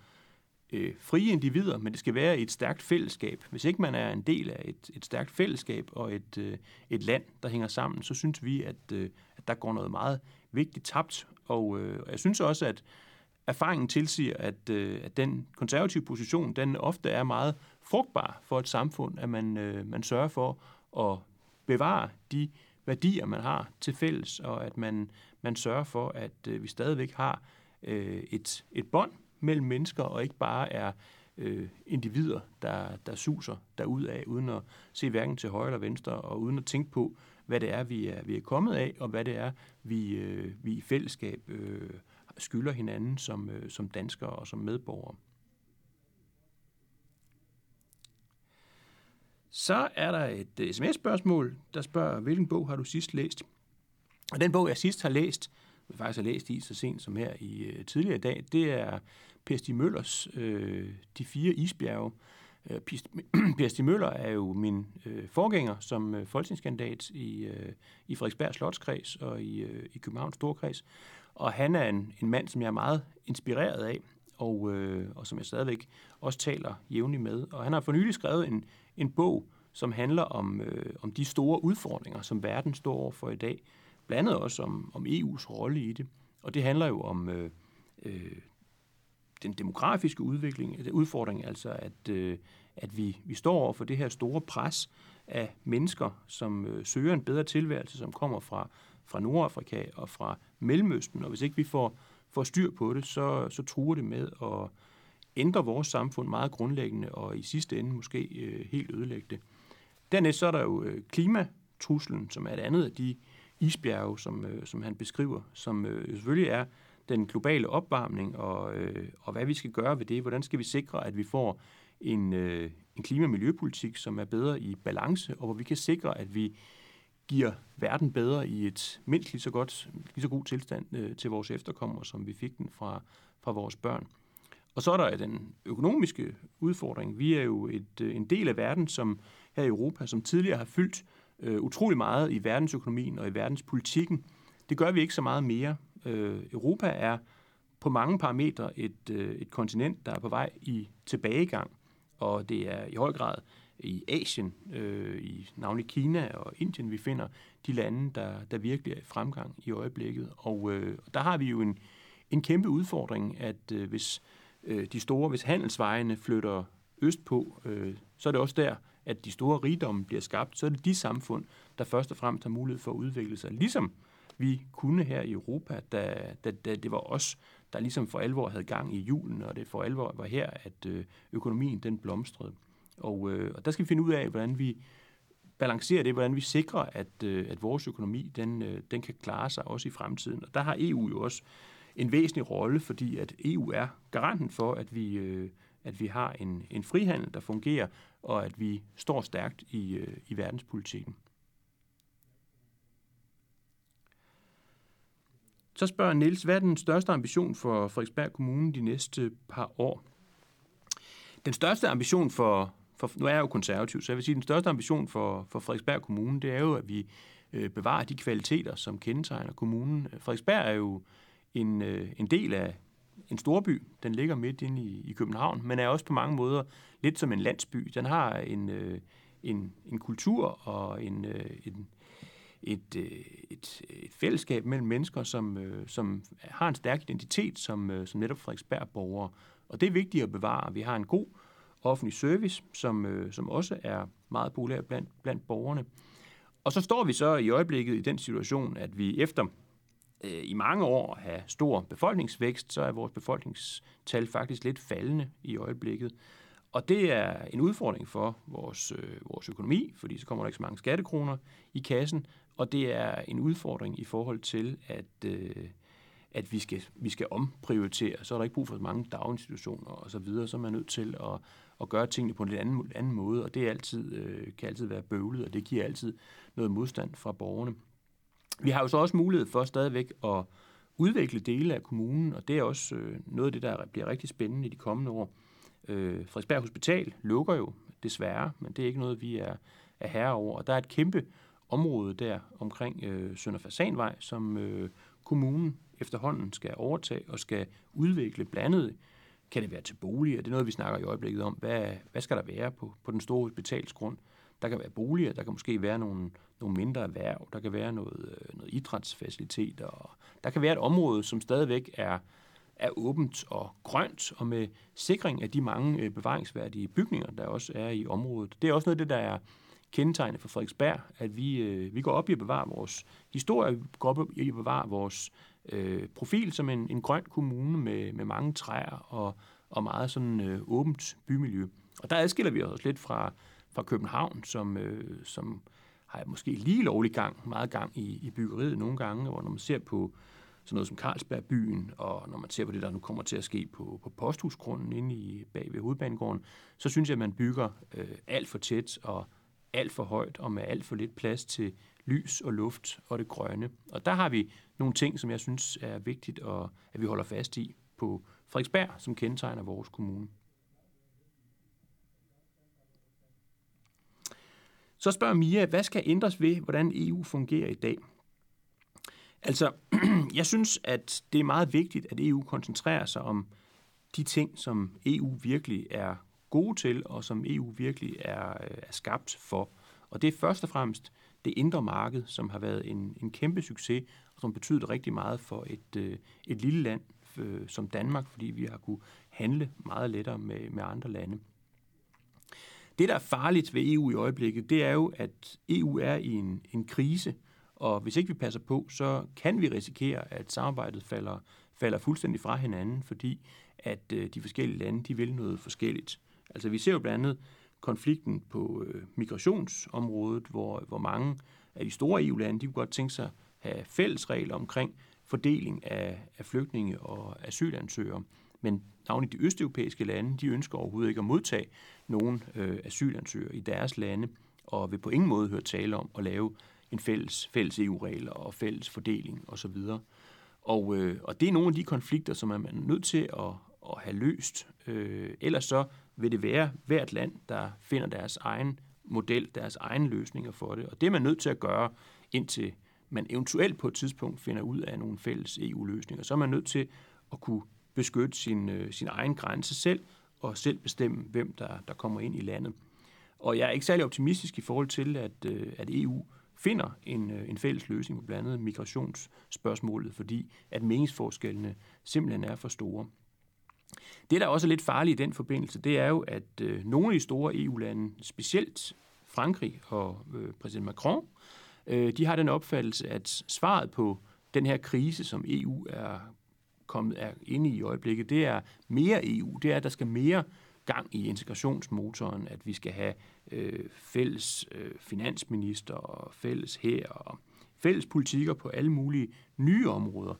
[SPEAKER 2] øh, frie individer, men det skal være et stærkt fællesskab. Hvis ikke man er en del af et, et stærkt fællesskab og et, øh, et land, der hænger sammen, så synes vi, at, øh, at der går noget meget vigtigt tabt. Og øh, jeg synes også, at erfaringen tilsiger, at, øh, at den konservative position, den ofte er meget frugtbar for et samfund, at man, øh, man sørger for at bevare de værdier, man har til fælles, og at man, man sørger for, at øh, vi stadigvæk har øh, et, et bånd mellem mennesker, og ikke bare er øh, individer, der, der suser derud af, uden at se hverken til højre eller venstre, og uden at tænke på, hvad det er, vi er, vi er kommet af, og hvad det er, vi, øh, vi i fællesskab øh, skylder hinanden som, øh, som danskere og som medborgere. Så er der et øh, sms-spørgsmål, der spørger, hvilken bog har du sidst læst? Og den bog, jeg sidst har læst, jeg faktisk har læst i så sent som her i øh, tidligere dag, det er Per Stig Møllers øh, De fire isbjerge. Øh, per Stig Møller er jo min øh, forgænger som øh, folketingskandidat i, øh, i Frederiksberg Slotskreds og i, øh, i Københavns Storkreds. Og han er en, en mand, som jeg er meget inspireret af, og, øh, og som jeg stadigvæk også taler jævnligt med. Og han har for nylig skrevet en, en bog, som handler om, øh, om de store udfordringer, som verden står over for i dag. Blandt andet også om, om EU's rolle i det. Og det handler jo om øh, øh, den demografiske udvikling, øh, udfordring, altså at, øh, at vi, vi står over for det her store pres af mennesker, som øh, søger en bedre tilværelse, som kommer fra, fra Nordafrika og fra Mellemøsten. Og hvis ikke vi får, får styr på det, så, så truer det med at ændre vores samfund meget grundlæggende, og i sidste ende måske øh, helt ødelægge det. Dernæst så er der jo øh, klimatruslen, som er et andet af de isbjerge, som, øh, som han beskriver, som øh, selvfølgelig er den globale opvarmning, og, øh, og hvad vi skal gøre ved det. Hvordan skal vi sikre, at vi får en, øh, en klima- og miljøpolitik, som er bedre i balance, og hvor vi kan sikre, at vi giver verden bedre i et mindst lige så, godt, lige så god tilstand øh, til vores efterkommere, som vi fik den fra, fra vores børn. Og så er der den økonomiske udfordring. Vi er jo et, øh, en del af verden, som her i Europa, som tidligere har fyldt øh, utrolig meget i verdensøkonomien og i verdenspolitikken. Det gør vi ikke så meget mere. Øh, Europa er på mange parametre et, øh, et kontinent, der er på vej i tilbagegang, og det er i høj grad i Asien, øh, i navnlig Kina og Indien, vi finder de lande, der, der virkelig er i fremgang i øjeblikket. Og øh, der har vi jo en, en kæmpe udfordring, at øh, hvis øh, de store, hvis handelsvejene flytter østpå, øh, så er det også der, at de store rigdomme bliver skabt. Så er det de samfund, der først og fremmest har mulighed for at udvikle sig. Ligesom vi kunne her i Europa, da, da, da det var os, der ligesom for alvor havde gang i julen, og det for alvor var her, at øh, økonomien den blomstrede. Og, øh, og der skal vi finde ud af, hvordan vi balancerer det, hvordan vi sikrer, at, øh, at vores økonomi den, øh, den kan klare sig også i fremtiden. Og der har EU jo også en væsentlig rolle, fordi at EU er garanten for, at vi, øh, at vi har en, en frihandel, der fungerer, og at vi står stærkt i, øh, i verdenspolitikken. Så spørger Niels, hvad er den største ambition for Frederiksberg Kommune de næste par år? Den største ambition for, for nu er jeg jo konservativ, så jeg vil sige, at den største ambition for, for Frederiksberg Kommune, det er jo, at vi øh, bevarer de kvaliteter, som kendetegner kommunen. Frederiksberg er jo en, øh, en del af en storby. Den ligger midt inde i, i København, men er også på mange måder lidt som en landsby. Den har en, øh, en, en kultur og en, øh, en, et, øh, et, et fællesskab mellem mennesker, som, øh, som har en stærk identitet som, øh, som netop Frederiksberg-borgere. Og det er vigtigt at bevare. Vi har en god offentlig service, som, øh, som også er meget populær blandt, blandt borgerne. Og så står vi så i øjeblikket i den situation, at vi efter øh, i mange år have stor befolkningsvækst, så er vores befolkningstal faktisk lidt faldende i øjeblikket. Og det er en udfordring for vores, øh, vores økonomi, fordi så kommer der ikke så mange skattekroner i kassen, og det er en udfordring i forhold til at, øh, at vi skal, vi skal omprioritere. Så er der ikke brug for så mange daginstitutioner og så videre, så er man nødt til at, at gøre tingene på en lidt anden, anden måde, og det er altid, øh, kan altid være bøvlet, og det giver altid noget modstand fra borgerne. Vi har jo så også mulighed for stadigvæk at udvikle dele af kommunen, og det er også øh, noget af det, der bliver rigtig spændende i de kommende år. Øh, Frederiksberg Hospital lukker jo desværre, men det er ikke noget, vi er, er herre over. Og der er et kæmpe område der omkring øh, Sønder Fasanvej, som øh, kommunen efterhånden skal overtage og skal udvikle blandet. Kan det være til boliger? Det er noget, vi snakker i øjeblikket om. Hvad, hvad skal der være på, på den store hospitalsgrund? Der kan være boliger, der kan måske være nogle, nogle mindre erhverv, der kan være noget, øh, noget idrætsfaciliteter, og der kan være et område, som stadigvæk er, er åbent og grønt, og med sikring af de mange øh, bevaringsværdige bygninger, der også er i området. Det er også noget af det, der er kendetegnet for Frederiksberg, at vi, øh, vi går op i at bevare vores historie, vi går op i at bevare vores øh, profil som en, en grøn kommune med, med mange træer og, og meget sådan øh, åbent bymiljø. Og der adskiller vi os lidt fra, fra København, som, øh, som har måske lige lovlig gang, meget gang i, i byggeriet nogle gange, hvor når man ser på sådan noget som Carlsbergbyen, og når man ser på det, der nu kommer til at ske på, på posthusgrunden inde i, bag ved hovedbanegården, så synes jeg, at man bygger øh, alt for tæt og alt for højt og med alt for lidt plads til lys og luft og det grønne. Og der har vi nogle ting, som jeg synes er vigtigt, at, at vi holder fast i på Frederiksberg, som kendetegner vores kommune. Så spørger Mia, hvad skal ændres ved, hvordan EU fungerer i dag? Altså, jeg synes, at det er meget vigtigt, at EU koncentrerer sig om de ting, som EU virkelig er gode til, og som EU virkelig er, øh, er skabt for. Og det er først og fremmest det indre marked, som har været en, en kæmpe succes, og som betyder rigtig meget for et, øh, et lille land øh, som Danmark, fordi vi har kunne handle meget lettere med, med andre lande. Det, der er farligt ved EU i øjeblikket, det er jo, at EU er i en, en krise, og hvis ikke vi passer på, så kan vi risikere, at samarbejdet falder, falder fuldstændig fra hinanden, fordi at øh, de forskellige lande, de vil noget forskelligt. Altså vi ser jo blandt andet konflikten på øh, migrationsområdet, hvor, hvor mange af de store EU-lande, de kunne godt tænke sig at have fælles regler omkring fordeling af, af flygtninge og asylansøgere. Men navnlig de østeuropæiske lande, de ønsker overhovedet ikke at modtage nogen øh, asylansøgere i deres lande, og vil på ingen måde høre tale om at lave en fælles, fælles EU-regler og fælles fordeling osv. Og, øh, og det er nogle af de konflikter, som man er nødt til at, at have løst. Øh, ellers så vil det være hvert land, der finder deres egen model, deres egen løsninger for det. Og det er man nødt til at gøre, indtil man eventuelt på et tidspunkt finder ud af nogle fælles EU-løsninger. Så er man nødt til at kunne beskytte sin, øh, sin egen grænse selv, og selv bestemme, hvem der, der kommer ind i landet. Og jeg er ikke særlig optimistisk i forhold til, at, øh, at EU finder en, øh, en fælles løsning på blandt andet migrationsspørgsmålet, fordi at meningsforskellene simpelthen er for store. Det, der også er lidt farligt i den forbindelse, det er jo, at øh, nogle af de store EU-lande, specielt Frankrig og øh, præsident Macron, øh, de har den opfattelse, at svaret på den her krise, som EU er kommet er inde i i øjeblikket, det er mere EU. Det er, at der skal mere gang i integrationsmotoren, at vi skal have øh, fælles øh, finansminister og fælles her og fælles politikker på alle mulige nye områder.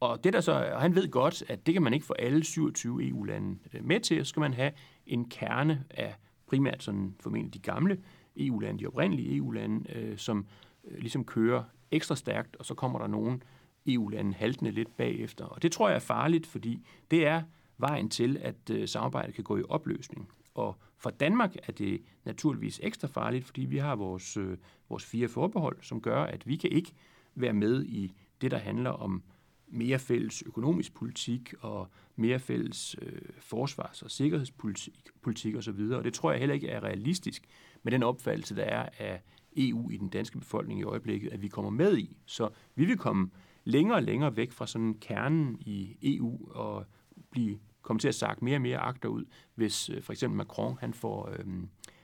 [SPEAKER 2] Og det der så, og han ved godt, at det kan man ikke få alle 27 EU-lande øh, med til, så skal man have en kerne af primært sådan formentlig de gamle EU-lande, de oprindelige EU-lande, øh, som øh, ligesom kører ekstra stærkt, og så kommer der nogen EU-lande haltende lidt bagefter. Og det tror jeg er farligt, fordi det er vejen til, at øh, samarbejdet kan gå i opløsning. Og for Danmark er det naturligvis ekstra farligt, fordi vi har vores, øh, vores fire forbehold, som gør, at vi kan ikke være med i det, der handler om mere fælles økonomisk politik og mere fælles øh, forsvars- og sikkerhedspolitik politik osv. Og det tror jeg heller ikke er realistisk med den opfattelse, der er af EU i den danske befolkning i øjeblikket, at vi kommer med i. Så vi vil komme længere og længere væk fra sådan kernen i EU og blive, komme til at sagt mere og mere agter ud, hvis øh, for eksempel Macron han får, øh,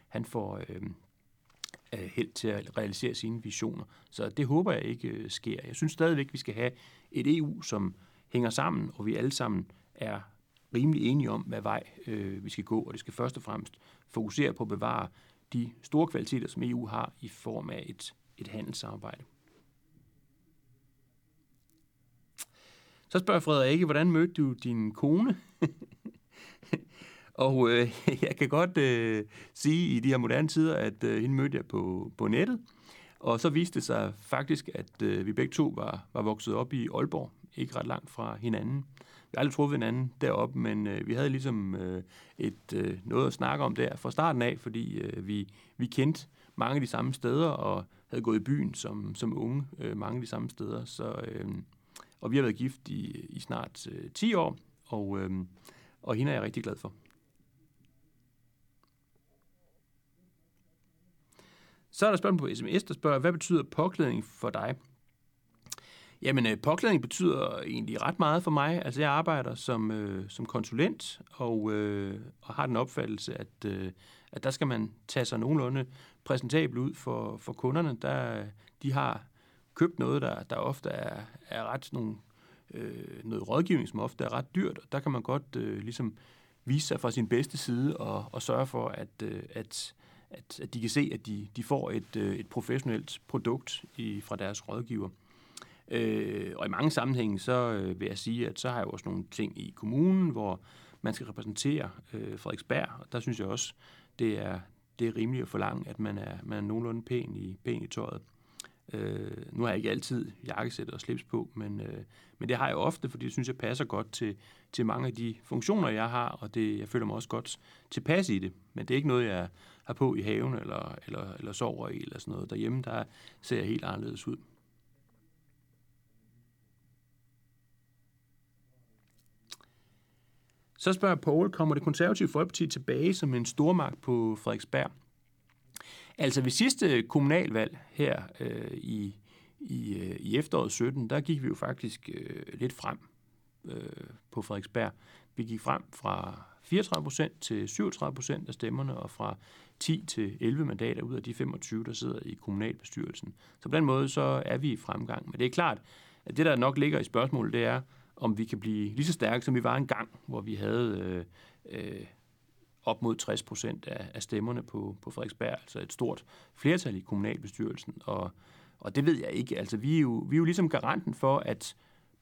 [SPEAKER 2] han får øh, Øh, held til at realisere sine visioner. Så det håber jeg ikke øh, sker. Jeg synes stadigvæk, vi skal have et EU, som hænger sammen, og vi alle sammen er rimelig enige om, hvad vej øh, vi skal gå, og det skal først og fremmest fokusere på at bevare de store kvaliteter, som EU har i form af et, et handelssamarbejde. Så spørger Frederik, hvordan mødte du din kone? og øh, jeg kan godt øh, sige i de her moderne tider, at øh, hende mødte jeg på, på nettet. Og så viste det sig faktisk, at øh, vi begge to var, var vokset op i Aalborg, ikke ret langt fra hinanden. Vi har aldrig truffet hinanden deroppe, men øh, vi havde ligesom øh, et øh, noget at snakke om der fra starten af, fordi øh, vi, vi kendte mange af de samme steder og havde gået i byen som, som unge øh, mange af de samme steder. Så, øh, og vi har været gift i, i snart øh, 10 år, og, øh, og hende er jeg rigtig glad for. Så er der spørgsmål på sms, der spørger, hvad betyder påklædning for dig? Jamen, øh, påklædning betyder egentlig ret meget for mig. Altså, jeg arbejder som, øh, som konsulent, og, øh, og har den opfattelse, at, øh, at der skal man tage sig nogenlunde præsentabel ud for, for kunderne. Der, de har købt noget, der, der ofte er, er ret nogle, øh, noget rådgivning, som ofte er ret dyrt, og der kan man godt øh, ligesom vise sig fra sin bedste side og, og sørge for, at, øh, at, at, at de kan se, at de, de får et, øh, et professionelt produkt i, fra deres rådgiver. Øh, og i mange sammenhænge, så øh, vil jeg sige, at så har jeg også nogle ting i kommunen, hvor man skal repræsentere øh, Frederiksberg, og der synes jeg også, det er, det er rimeligt at forlange, at man er, man er nogenlunde pæn i, pæn i tøjet. Øh, nu har jeg ikke altid jakkesæt og slips på, men, øh, men det har jeg ofte, fordi det synes jeg passer godt til, til mange af de funktioner, jeg har, og det, jeg føler mig også godt tilpas i det. Men det er ikke noget, jeg har på i haven eller, eller, eller sover i eller sådan noget. Derhjemme, der ser jeg helt anderledes ud. Så spørger Paul, kommer det konservative folkeparti tilbage som en stormagt på Frederiksberg? Altså ved sidste kommunalvalg her øh, i, i, øh, i efteråret 17, der gik vi jo faktisk øh, lidt frem øh, på Frederiksberg. Vi gik frem fra 34 procent til 37 procent af stemmerne, og fra 10 til 11 mandater ud af de 25, der sidder i kommunalbestyrelsen. Så på den måde så er vi i fremgang. Men det er klart, at det, der nok ligger i spørgsmålet, det er, om vi kan blive lige så stærke, som vi var engang, hvor vi havde øh, øh, op mod 60 procent af, af stemmerne på, på Frederiksberg, altså et stort flertal i kommunalbestyrelsen. Og, og det ved jeg ikke. Altså, vi er, jo, vi er jo ligesom garanten for, at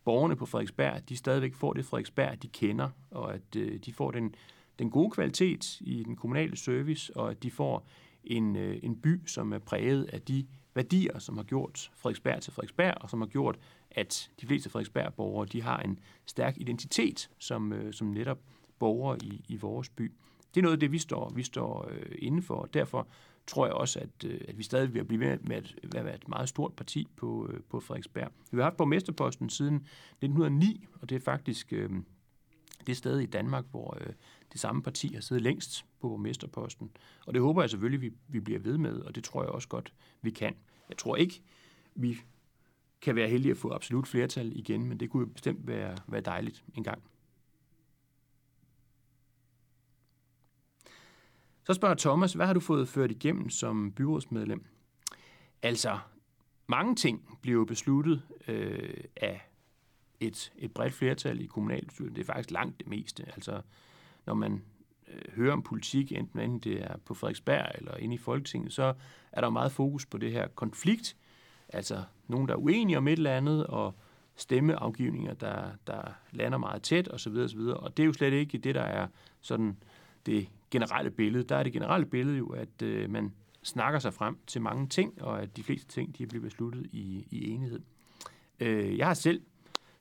[SPEAKER 2] borgerne på Frederiksberg, de stadigvæk får det Frederiksberg, de kender, og at øh, de får den, den gode kvalitet i den kommunale service, og at de får en, øh, en by, som er præget af de værdier, som har gjort Frederiksberg til Frederiksberg, og som har gjort, at de fleste Frederiksberg-borgere de har en stærk identitet som, øh, som netop borgere i, i vores by. Det er noget af det, vi står, vi står øh, inden for, og derfor tror jeg også, at, øh, at vi stadig vil blive med, med at være et meget stort parti på, øh, på Frederiksberg. Vi har haft borgmesterposten siden 1909, og det er faktisk øh, det sted i Danmark, hvor øh, det samme parti har siddet længst på borgmesterposten. Og det håber jeg selvfølgelig, vi, vi bliver ved med, og det tror jeg også godt, vi kan. Jeg tror ikke, vi kan være heldige at få absolut flertal igen, men det kunne jo bestemt være, være dejligt en gang. Så spørger Thomas, hvad har du fået ført igennem som byrådsmedlem? Altså, mange ting bliver besluttet øh, af et, et bredt flertal i kommunalbestyrelsen. Det er faktisk langt det meste. Altså, når man øh, hører om politik, enten, enten det er på Frederiksberg eller inde i Folketinget, så er der meget fokus på det her konflikt. Altså, nogen, der er uenige om et eller andet, og stemmeafgivninger, der, der lander meget tæt, osv. osv. Og det er jo slet ikke det, der er sådan det generelle billede. Der er det generelle billede jo, at øh, man snakker sig frem til mange ting, og at de fleste ting de bliver besluttet i, i enighed. Øh, jeg har selv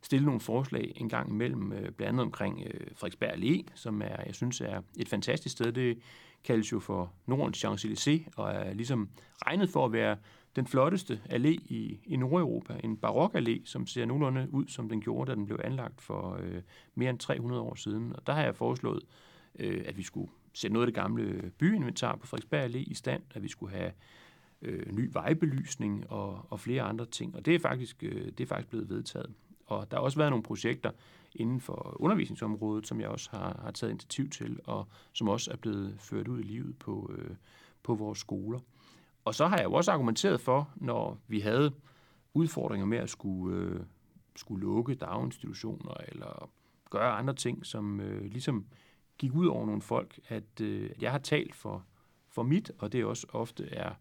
[SPEAKER 2] stillet nogle forslag en gang imellem, øh, blandt andet omkring øh, Frederiksberg Allé, som er, jeg synes er et fantastisk sted. Det kaldes jo for Nordens Champs-Élysées, og er ligesom regnet for at være den flotteste allé i, i Nordeuropa. En barok allé, som ser nogenlunde ud, som den gjorde, da den blev anlagt for øh, mere end 300 år siden. Og der har jeg foreslået, øh, at vi skulle sætte noget af det gamle byinventar på Frederiksberg Allé i stand, at vi skulle have øh, ny vejbelysning og, og flere andre ting. Og det er, faktisk, øh, det er faktisk blevet vedtaget. Og der har også været nogle projekter inden for undervisningsområdet, som jeg også har, har taget initiativ til, og som også er blevet ført ud i livet på, øh, på vores skoler. Og så har jeg jo også argumenteret for, når vi havde udfordringer med at skulle, øh, skulle lukke daginstitutioner eller gøre andre ting, som øh, ligesom gik ud over nogle folk, at, øh, at jeg har talt for, for mit, og det også ofte er,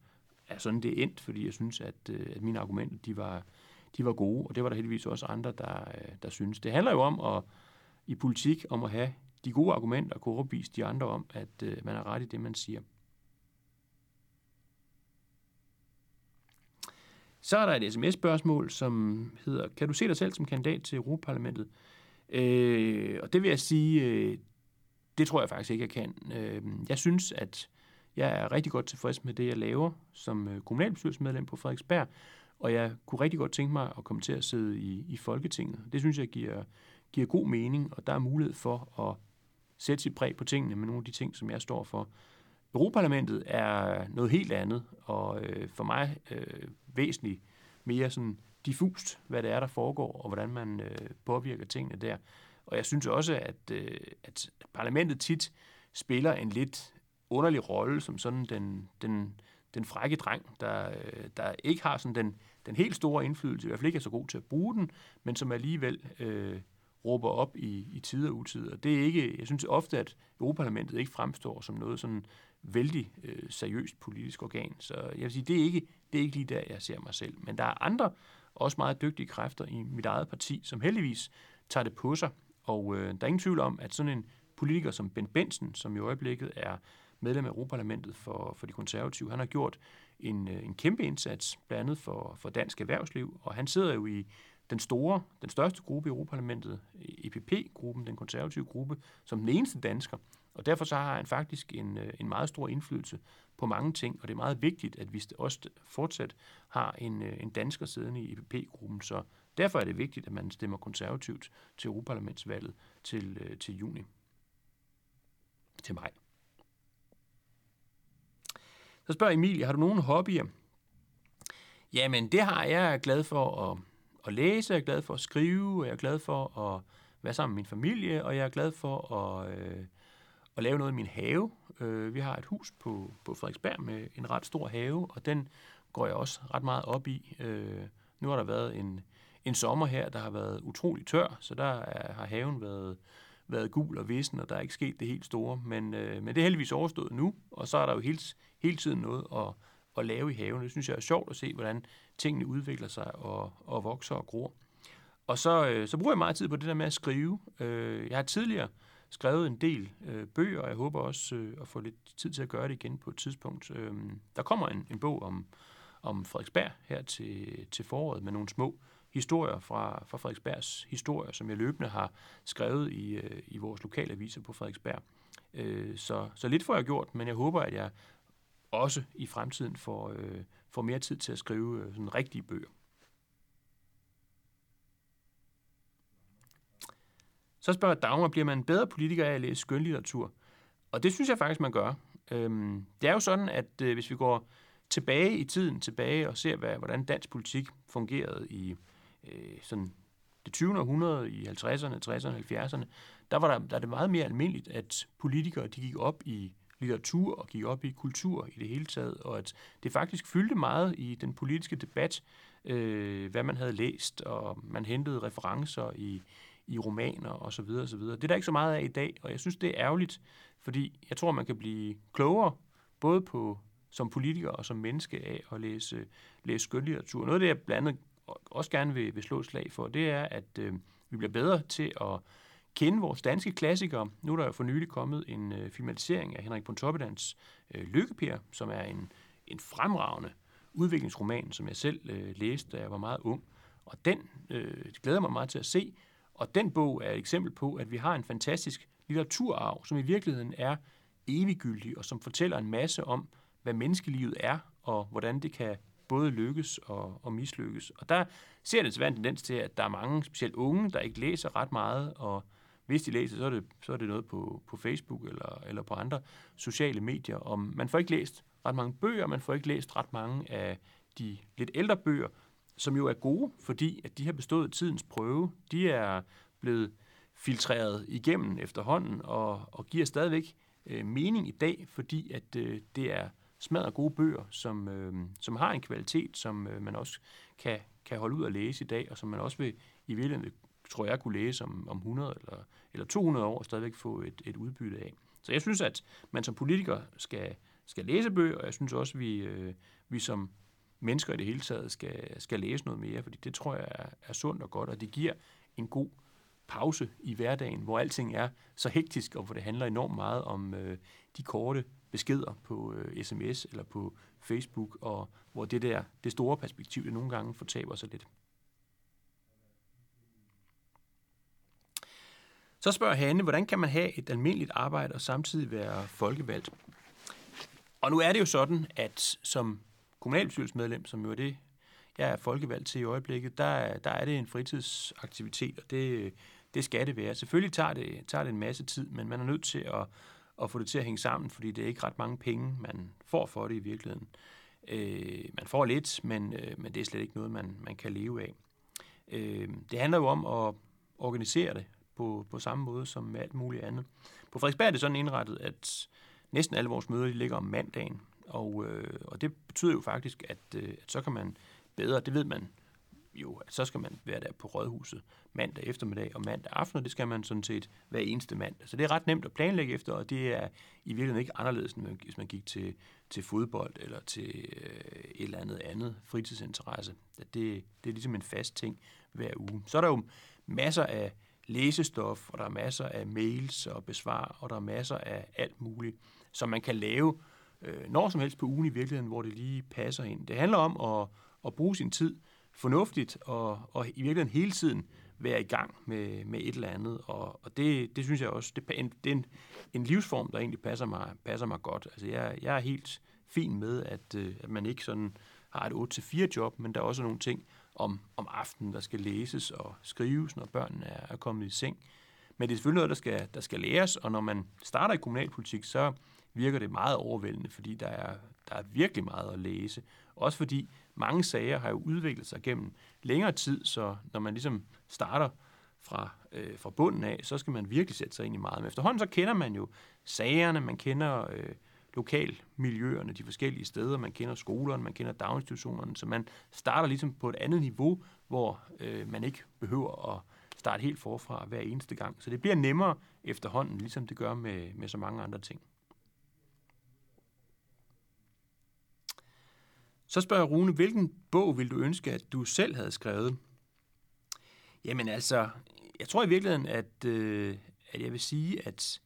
[SPEAKER 2] er sådan, det er endt, fordi jeg synes, at, øh, at mine argumenter, de var, de var gode, og det var der heldigvis også andre, der, øh, der synes. Det handler jo om at, i politik om at have de gode argumenter og kunne overbevise de andre om, at øh, man er ret i det, man siger. Så er der et sms-spørgsmål, som hedder, kan du se dig selv som kandidat til Europaparlamentet? Øh, og det vil jeg sige, øh, det tror jeg faktisk ikke, jeg kan. Øh, jeg synes, at jeg er rigtig godt tilfreds med det, jeg laver som øh, kommunalbestyrelsesmedlem på Frederiksberg, og jeg kunne rigtig godt tænke mig at komme til at sidde i, i Folketinget. Det synes jeg giver, giver god mening, og der er mulighed for at sætte sit præg på tingene med nogle af de ting, som jeg står for. Europaparlamentet er noget helt andet, og øh, for mig øh, væsentligt mere sådan diffust, hvad det er, der foregår, og hvordan man øh, påvirker tingene der. Og jeg synes også, at, øh, at parlamentet tit spiller en lidt underlig rolle som sådan den, den, den frække dreng, der, øh, der ikke har sådan den, den helt store indflydelse, i hvert fald ikke er så god til at bruge den, men som alligevel øh, råber op i, i tid og utid. Og det er ikke, jeg synes ofte, at Europaparlamentet ikke fremstår som noget sådan vældig øh, seriøst politisk organ. Så jeg vil sige, det er, ikke, det er ikke lige der, jeg ser mig selv. Men der er andre, også meget dygtige kræfter i mit eget parti, som heldigvis tager det på sig. Og øh, der er ingen tvivl om, at sådan en politiker som Ben Benson, som i øjeblikket er medlem af Europaparlamentet for, for de konservative, han har gjort en, øh, en kæmpe indsats, blandt andet for, for dansk erhvervsliv, og han sidder jo i den store, den største gruppe i Europaparlamentet, EPP-gruppen, den konservative gruppe, som den eneste dansker. Og derfor så har han faktisk en, øh, en meget stor indflydelse på mange ting, og det er meget vigtigt, at vi også fortsat har en, øh, en dansker siddende i EPP-gruppen. Så derfor er det vigtigt, at man stemmer konservativt til Europaparlamentsvalget til, øh, til juni. Til maj. Så spørger Emilie, har du nogen hobbyer? Jamen, det har jeg. Jeg er glad for at, at læse, jeg er glad for at skrive, jeg er glad for at være sammen med min familie, og jeg er glad for at, øh, at lave noget i min have. Øh, vi har et hus på, på Frederiksberg med en ret stor have, og den går jeg også ret meget op i. Øh, nu har der været en, en sommer her, der har været utrolig tør, så der er, har haven været, været gul og vissen, og der er ikke sket det helt store. Men, øh, men det er heldigvis overstået nu, og så er der jo hele, hele tiden noget at, at lave i haven. Det synes jeg er sjovt at se, hvordan tingene udvikler sig og, og vokser og gror. Og så, øh, så bruger jeg meget tid på det der med at skrive. Øh, jeg har tidligere skrevet en del øh, bøger, og jeg håber også øh, at få lidt tid til at gøre det igen på et tidspunkt. Øh, der kommer en, en bog om, om Frederiksberg her til, til foråret med nogle små historier fra, fra Frederiksbergs historier, som jeg løbende har skrevet i, øh, i vores lokale aviser på Frederiksberg. Øh, så, så lidt får jeg gjort, men jeg håber, at jeg også i fremtiden får, øh, får mere tid til at skrive øh, sådan rigtige bøger. Så spørger Dagmar, bliver man en bedre politiker af at læse skønlitteratur? Og det synes jeg faktisk, man gør. Øhm, det er jo sådan, at øh, hvis vi går tilbage i tiden, tilbage og ser, hvad, hvordan dansk politik fungerede i øh, sådan det 20. århundrede, i 50'erne, 60'erne, 70'erne, der var der, der er det meget mere almindeligt, at politikere de gik op i litteratur og gik op i kultur i det hele taget, og at det faktisk fyldte meget i den politiske debat, øh, hvad man havde læst, og man hentede referencer i, i romaner og så videre, og så videre. Det er der ikke så meget af i dag, og jeg synes, det er ærgerligt, fordi jeg tror, man kan blive klogere, både på som politiker og som menneske af at læse, læse skønlitteratur. Noget af det, jeg blandt andet også gerne vil, vil slå et slag for, det er, at øh, vi bliver bedre til at kende vores danske klassikere. Nu er der jo for nylig kommet en øh, filmatisering af Henrik Pontoppidans øh, Lykkeper, som er en, en fremragende udviklingsroman, som jeg selv øh, læste, da jeg var meget ung. Og den øh, glæder mig meget til at se, og den bog er et eksempel på, at vi har en fantastisk litteraturarv, som i virkeligheden er eviggyldig, og som fortæller en masse om, hvad menneskelivet er, og hvordan det kan både lykkes og, og mislykkes. Og der ser det desværre en tendens til, at der er mange, specielt unge, der ikke læser ret meget, og hvis de læser, så er det, så er det noget på, på Facebook eller, eller på andre sociale medier. Og man får ikke læst ret mange bøger, man får ikke læst ret mange af de lidt ældre bøger, som jo er gode, fordi at de har bestået tidens prøve. De er blevet filtreret igennem efterhånden og, og giver stadigvæk øh, mening i dag, fordi at øh, det er smadret gode bøger, som, øh, som har en kvalitet, som øh, man også kan, kan holde ud at læse i dag, og som man også vil i virkeligheden, tror jeg, kunne læse om, om 100 eller, eller 200 år og stadigvæk få et, et udbytte af. Så jeg synes, at man som politiker skal, skal læse bøger, og jeg synes også, at vi, øh, vi som mennesker i det hele taget skal, skal læse noget mere, fordi det tror jeg er, er sundt og godt, og det giver en god pause i hverdagen, hvor alting er så hektisk, og hvor det handler enormt meget om øh, de korte beskeder på øh, sms eller på Facebook, og hvor det der, det store perspektiv, det nogle gange fortaber sig lidt. Så spørger Hanne, hvordan kan man have et almindeligt arbejde og samtidig være folkevalgt? Og nu er det jo sådan, at som kommunalbestyrelsesmedlem, som jo er det, jeg er folkevalgt til i øjeblikket, der, der er det en fritidsaktivitet, og det, det skal det være. Selvfølgelig tager det, tager det en masse tid, men man er nødt til at, at få det til at hænge sammen, fordi det er ikke ret mange penge, man får for det i virkeligheden. Øh, man får lidt, men, øh, men det er slet ikke noget, man, man kan leve af. Øh, det handler jo om at organisere det på, på samme måde som med alt muligt andet. På Frederiksberg er det sådan indrettet, at næsten alle vores møder de ligger om mandagen, og, øh, og det betyder jo faktisk, at, øh, at så kan man bedre, det ved man jo, at så skal man være der på Rådhuset mandag eftermiddag og mandag aften, og det skal man sådan set hver eneste mandag. Så det er ret nemt at planlægge efter, og det er i virkeligheden ikke anderledes, end hvis man gik til, til fodbold eller til øh, et eller andet andet fritidsinteresse. Det, det er ligesom en fast ting hver uge. Så er der jo masser af læsestof, og der er masser af mails og besvar, og der er masser af alt muligt, som man kan lave øh, når som helst på ugen i virkeligheden, hvor det lige passer ind. Det handler om at, at bruge sin tid fornuftigt, og, og i virkeligheden hele tiden være i gang med, med et eller andet, og, og det, det synes jeg også, det, en, det er en, en livsform, der egentlig passer mig, passer mig godt. Altså jeg, jeg er helt fin med, at, øh, at man ikke sådan har et 8-4 job, men der er også nogle ting, om, om aftenen, der skal læses og skrives, når børnene er, er kommet i seng. Men det er selvfølgelig noget, der skal, der skal læres, og når man starter i kommunalpolitik, så virker det meget overvældende, fordi der er, der er virkelig meget at læse. Også fordi mange sager har jo udviklet sig gennem længere tid, så når man ligesom starter fra, øh, fra bunden af, så skal man virkelig sætte sig ind i meget. Men efterhånden så kender man jo sagerne, man kender øh, lokalmiljøerne de forskellige steder. Man kender skolerne, man kender daginstitutionerne, så man starter ligesom på et andet niveau, hvor øh, man ikke behøver at starte helt forfra hver eneste gang. Så det bliver nemmere efterhånden, ligesom det gør med, med så mange andre ting. Så spørger Rune, hvilken bog vil du ønske, at du selv havde skrevet? Jamen altså, jeg tror i virkeligheden, at, øh, at jeg vil sige, at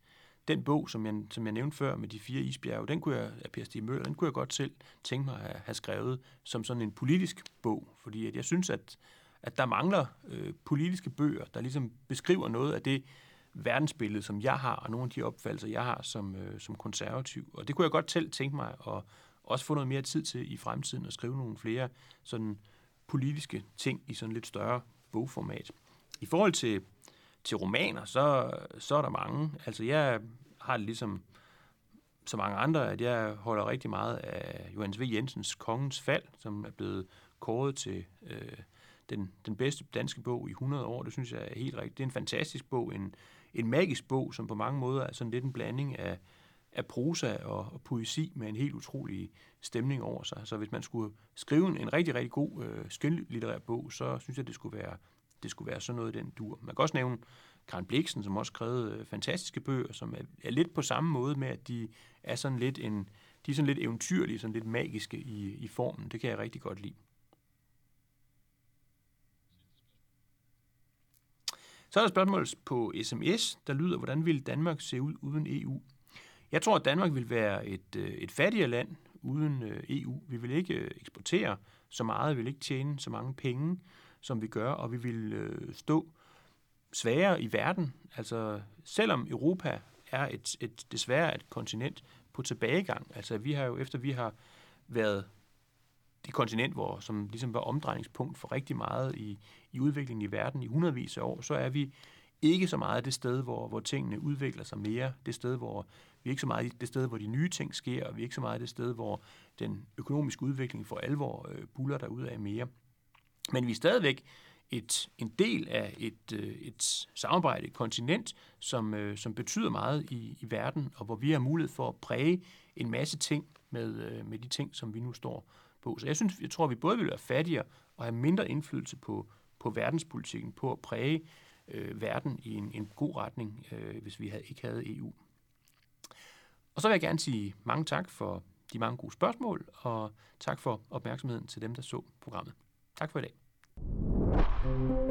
[SPEAKER 2] den bog, som jeg, som jeg nævnte før med de fire isbjerge, den kunne jeg, af Per Stig Møller, den kunne jeg godt selv tænke mig at have skrevet som sådan en politisk bog, fordi at jeg synes, at, at der mangler øh, politiske bøger, der ligesom beskriver noget af det verdensbillede, som jeg har, og nogle af de opfattelser, jeg har som, øh, som konservativ. Og det kunne jeg godt selv tænke mig at også få noget mere tid til i fremtiden at skrive nogle flere sådan politiske ting i sådan lidt større bogformat. I forhold til til romaner, så, så er der mange. Altså jeg har det ligesom så mange andre, at jeg holder rigtig meget af Johannes V. Jensens Kongens Fald, som er blevet kåret til øh, den, den bedste danske bog i 100 år. Det synes jeg er helt rigtigt. Det er en fantastisk bog, en, en magisk bog, som på mange måder er sådan lidt en blanding af, af prosa og, og poesi med en helt utrolig stemning over sig. Så hvis man skulle skrive en, en rigtig, rigtig god øh, skønlitterær bog, så synes jeg, det skulle være det skulle være sådan noget i den dur. Man kan også nævne Karen Bliksen, som også skrev øh, fantastiske bøger, som er, er lidt på samme måde med, at de er sådan lidt en, de er sådan lidt eventyrlige, sådan lidt magiske i, i formen. Det kan jeg rigtig godt lide. Så er der spørgsmål på sms, der lyder, hvordan vil Danmark se ud uden EU? Jeg tror, at Danmark vil være et, øh, et fattigere land uden øh, EU. Vi vil ikke øh, eksportere så meget, vi vil ikke tjene så mange penge som vi gør, og vi vil stå svagere i verden. Altså, selvom Europa er et, et, desværre et kontinent på tilbagegang, altså vi har jo, efter vi har været det kontinent, hvor, som ligesom var omdrejningspunkt for rigtig meget i, i udviklingen i verden i hundredvis af år, så er vi ikke så meget det sted, hvor, hvor tingene udvikler sig mere, det sted, hvor vi er ikke så meget det sted, hvor de nye ting sker, og vi er ikke så meget det sted, hvor den økonomiske udvikling for alvor øh, buller derud af mere. Men vi er stadigvæk et, en del af et, øh, et samarbejde, et kontinent, som, øh, som betyder meget i, i verden, og hvor vi har mulighed for at præge en masse ting med, øh, med de ting, som vi nu står på. Så jeg synes, jeg tror, vi både vil være fattigere og have mindre indflydelse på, på verdenspolitikken, på at præge øh, verden i en, en god retning, øh, hvis vi havde, ikke havde EU. Og så vil jeg gerne sige mange tak for de mange gode spørgsmål, og tak for opmærksomheden til dem, der så programmet. Tak for i dag.